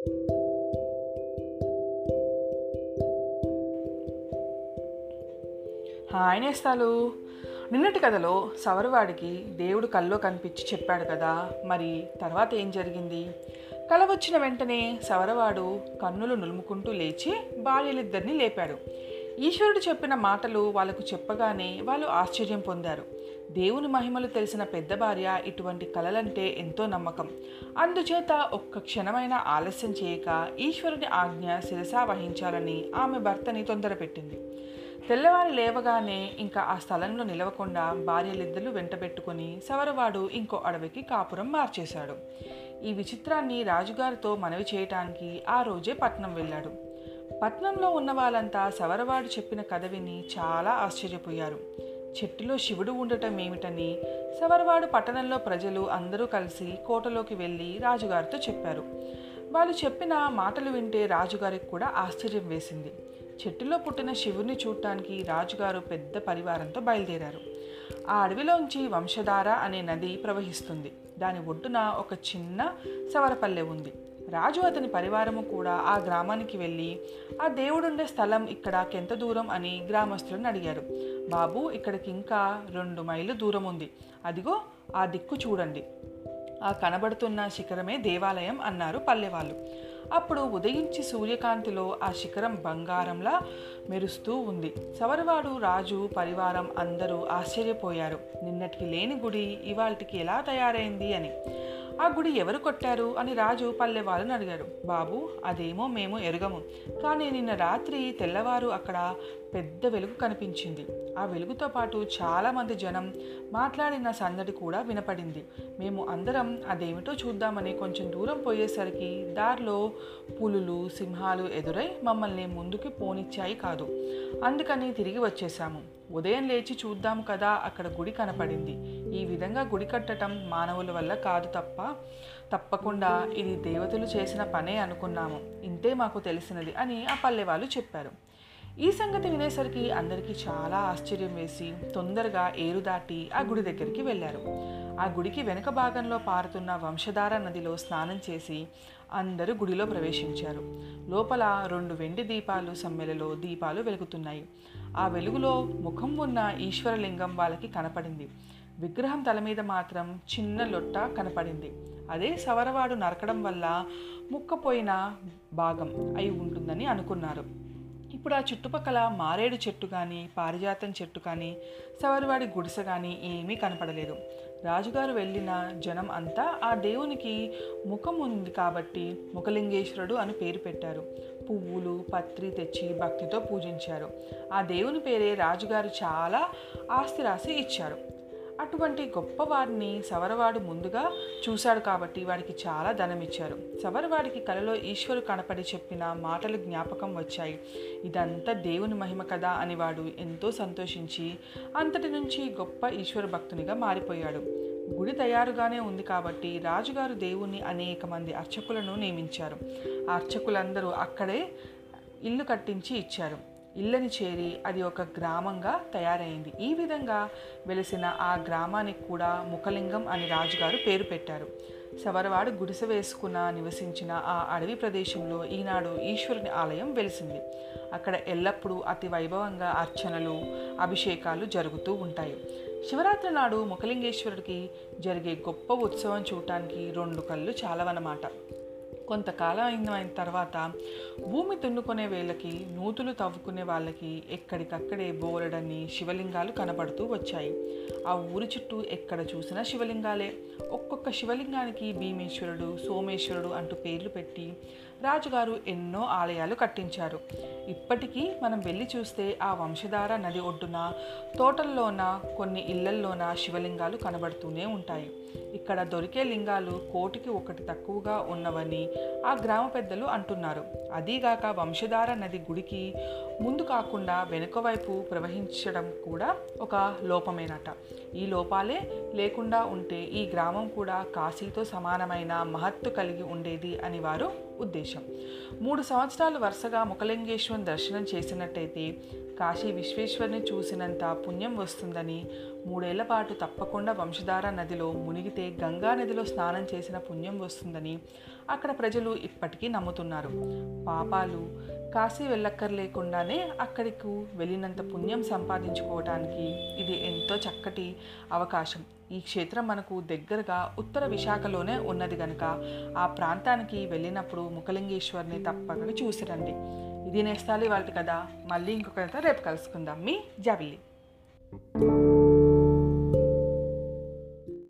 Hi నేస్తాలు. నిన్నటి కథలో సవరవాడికి దేవుడు కల్లో కనిపించి చెప్పాడు కదా మరి తర్వాత ఏం జరిగింది? కల వచ్చిన వెంటనే సవరవాడు కన్నులు నులుముకుంటూ లేచి భార్యలిద్దరిని లేపాడు. ఈశ్వరుడు చెప్పిన మాటలు వాళ్ళకు చెప్పగానే వాళ్ళు ఆశ్చర్యం పొందారు. దేవుని మహిమలు తెలిసిన పెద్ద భార్య ఇటువంటి కలలంటే ఎంతో నమ్మకం. అందుచేత ఒక్క క్షణమైన ఆలస్యం చేయక ఈశ్వరుని ఆజ్ఞ శిరసా వహించాలని ఆమె భర్తని తొందరపెట్టింది. తెల్లవారి లేవగానే ఇంకా ఆ స్థలంలో నిలవకుండా భార్యలిద్దరు వెంటబెట్టుకుని సవరవాడు ఇంకో అడవికి కాపురం మార్చేశాడు. ఈ విచిత్రాన్ని రాజుగారితో మనవి చేయటానికి ఆ రోజే పట్నం వెళ్ళాడు. పట్నంలో ఉన్న వాళ్ళంతా సవరవాడు చెప్పిన కథ విని చాలా ఆశ్చర్యపోయారు. చెట్టులో శివుడు ఉండటం ఏమిటని సవరవాడు పట్టణంలో ప్రజలు అందరూ కలిసి కోటలోకి వెళ్ళి రాజుగారితో చెప్పారు. వాళ్ళు చెప్పిన మాటలు వింటే రాజుగారికి కూడా ఆశ్చర్యం వేసింది. చెట్టులో పుట్టిన శివుని చూడటానికి రాజుగారు పెద్ద పరివారంతో బయలుదేరారు. ఆ అడవిలోంచి వంశధార అనే నది ప్రవహిస్తుంది. దాని ఒడ్డున ఒక చిన్న సవరపల్లె ఉంది. రాజు అతని పరివారము కూడా ఆ గ్రామానికి వెళ్ళి ఆ దేవుడుండే స్థలం ఇక్కడకెంత దూరం? అని గ్రామస్తులను అడిగారు. బాబు ఇక్కడికి ఇంకా రెండు మైళ్ళు దూరం ఉంది అదిగో ఆ దిక్కు చూడండి. ఆ కనబడుతున్న శిఖరమే దేవాలయం అన్నారు పల్లెవాళ్ళు. అప్పుడు ఉదయించి సూర్యకాంతిలో ఆ శిఖరం బంగారంలా మెరుస్తూ ఉంది. సవరవాడు రాజు పరివారం అందరూ ఆశ్చర్యపోయారు. నిన్నటికి లేని గుడి ఇవాళకి ఎలా తయారైంది? అని. ఆ గుడి ఎవరు కొట్టారు అని రాజు పల్లె వాళ్ళని అడిగారు బాబు అదేమో మేము ఎరగము. కానీ నిన్న రాత్రి తెల్లవారు అక్కడ పెద్ద వెలుగు కనిపించింది. ఆ వెలుగుతో పాటు చాలామంది జనం మాట్లాడిన సందడి కూడా వినపడింది. మేము అందరం అదేమిటో చూద్దామని కొంచెం దూరం పోయేసరికి దారిలో పులులు సింహాలు ఎదురై మమ్మల్ని ముందుకు పోనిచ్చాయి కాదు. అందుకని తిరిగి వచ్చేసాము ఉదయం లేచి చూద్దాం కదా అక్కడ గుడి కనపడింది. ఈ విధంగా గుడి కట్టడం మానవుల వల్ల కాదు తప్ప తప్పకుండా ఇది దేవతలు చేసిన పనే అనుకున్నాము. ఇంతే మాకు తెలిసినది అని ఆ పల్లె వాళ్ళు చెప్పారు. ఈ సంగతి వినేసరికి అందరికీ చాలా ఆశ్చర్యం వేసి తొందరగా ఏరు దాటి ఆ గుడి దగ్గరికి వెళ్ళారు. ఆ గుడికి వెనుక భాగంలో పారుతున్న వంశధార నదిలో స్నానం చేసి అందరూ గుడిలో ప్రవేశించారు. లోపల రెండు వెండి దీపాలు సమ్మెలలో దీపాలు వెలుగుతున్నాయి. ఆ వెలుగులో ముఖం ఉన్న ఈశ్వరలింగం వాళ్ళకి కనపడింది. విగ్రహం తల మీద మాత్రం చిన్న లొట్ట కనపడింది. అదే సవరవాడు నరకడం వల్ల ముక్కపోయిన భాగం అయి ఉంటుందని అనుకున్నారు. ఇప్పుడు ఆ చుట్టుపక్కల మారేడు చెట్టు కానీ పారిజాతం చెట్టు కానీ సవరివాడి గుడిసె కానీ ఏమీ కనపడలేదు. రాజుగారు వెళ్ళిన జనం అంతా ఆ దేవునికి ముఖం ఉంది కాబట్టి ముఖలింగేశ్వరుడు అని పేరు పెట్టారు. పువ్వులు పత్రి తెచ్చి భక్తితో పూజించారు. ఆ దేవుని పేరే రాజుగారు చాలా ఆస్తి రాసి ఇచ్చారు. అటువంటి గొప్పవాడిని సవరవాడు ముందుగా చూశాడు కాబట్టి వాడికి చాలా ధనం ఇచ్చారు సవరవాడికి కలలో ఈశ్వరు కనపడి చెప్పిన మాటలు జ్ఞాపకం వచ్చాయి. ఇదంతా దేవుని మహిమ కదా అని వాడు ఎంతో సంతోషించి అంతటి నుంచి గొప్ప ఈశ్వర భక్తునిగా మారిపోయాడు. గుడి తయారుగానే ఉంది కాబట్టి రాజుగారు దేవుణ్ణి అనేక మంది అర్చకులను నియమించారు. ఆ అర్చకులందరూ అక్కడే ఇల్లు కట్టించి ఇచ్చారు. ఇళ్ళని చేరి అది ఒక గ్రామంగా తయారైంది. ఈ విధంగా వెలిసిన ఆ గ్రామానికి కూడా ముఖలింగం అని రాజుగారు పేరు పెట్టారు. సవరవాడు గుడిసె వేసుకున్న నివసించిన ఆ అడవి ప్రదేశంలో ఈనాడు ఈశ్వరుని ఆలయం వెలిసింది. అక్కడ ఎల్లప్పుడూ అతి వైభవంగా అర్చనలు అభిషేకాలు జరుగుతూ ఉంటాయి. శివరాత్రి నాడు ముఖలింగేశ్వరుడికి జరిగే గొప్ప ఉత్సవం చూడటానికి రెండు కళ్ళు చాలవన్నమాట. కొంతకాలం అయిన తర్వాత భూమి దున్నుకునే వేళకి నూతులు తవ్వుకునే వాళ్ళకి ఎక్కడికక్కడే బోరడని శివలింగాలు కనబడుతూ వచ్చాయి. ఆ ఊరి చుట్టూ ఎక్కడ చూసినా శివలింగాలే. ఒక్కొక్క శివలింగానికి భీమేశ్వరుడు సోమేశ్వరుడు అంటూ పేర్లు పెట్టి రాజుగారు ఎన్నో ఆలయాలు కట్టించారు. ఇప్పటికీ మనం వెళ్ళి చూస్తే ఆ వంశధార నది ఒడ్డున తోటల్లోన కొన్ని ఇళ్ళల్లోన శివలింగాలు కనబడుతూనే ఉంటాయి. ఇక్కడ దొరికే లింగాలు కోటికి ఒకటి తక్కువగా ఉన్నవని ఆ గ్రామ పెద్దలు అంటున్నారు. అదీగాక వంశధార నది గుడికి ముందు కాకుండా వెనుక వైపు ప్రవహించడం కూడా ఒక లోపమేనట. ఈ లోపాలే లేకుండా ఉంటే ఈ గ్రామం కూడా కాశీతో సమానమైన మహత్తు కలిగి ఉండేది అని వారు ఉద్దేశం. మూడు సంవత్సరాలు వరుసగా ముఖలింగేశ్వరం దర్శనం చేసినట్టయితే కాశీ విశ్వేశ్వరిని చూసినంత పుణ్యం వస్తుందని మూడేళ్ళ పాటు తప్పకుండా వంశధార నదిలో మునిగితే గంగా నదిలో స్నానం చేసిన పుణ్యం వస్తుందని అక్కడ ప్రజలు ఇప్పటికీ నమ్ముతున్నారు. పాపాలు కాశీ వెళ్ళక్కర్లేకుండానే అక్కడికి వెళ్ళినంత పుణ్యం సంపాదించుకోవటానికి ఇది ఎంతో చక్కటి అవకాశం. ఈ క్షేత్రం మనకు దగ్గరగా ఉత్తర విశాఖలోనే ఉన్నది కనుక ఆ ప్రాంతానికి వెళ్ళినప్పుడు ముఖలింగేశ్వరిని తప్పక చూసిరండి. ఇది నేస్తాలి వాళ్ళ కదా. మళ్ళీ ఇంకొక రేపు కలుసుకుందాం. మీ జావిల్లి.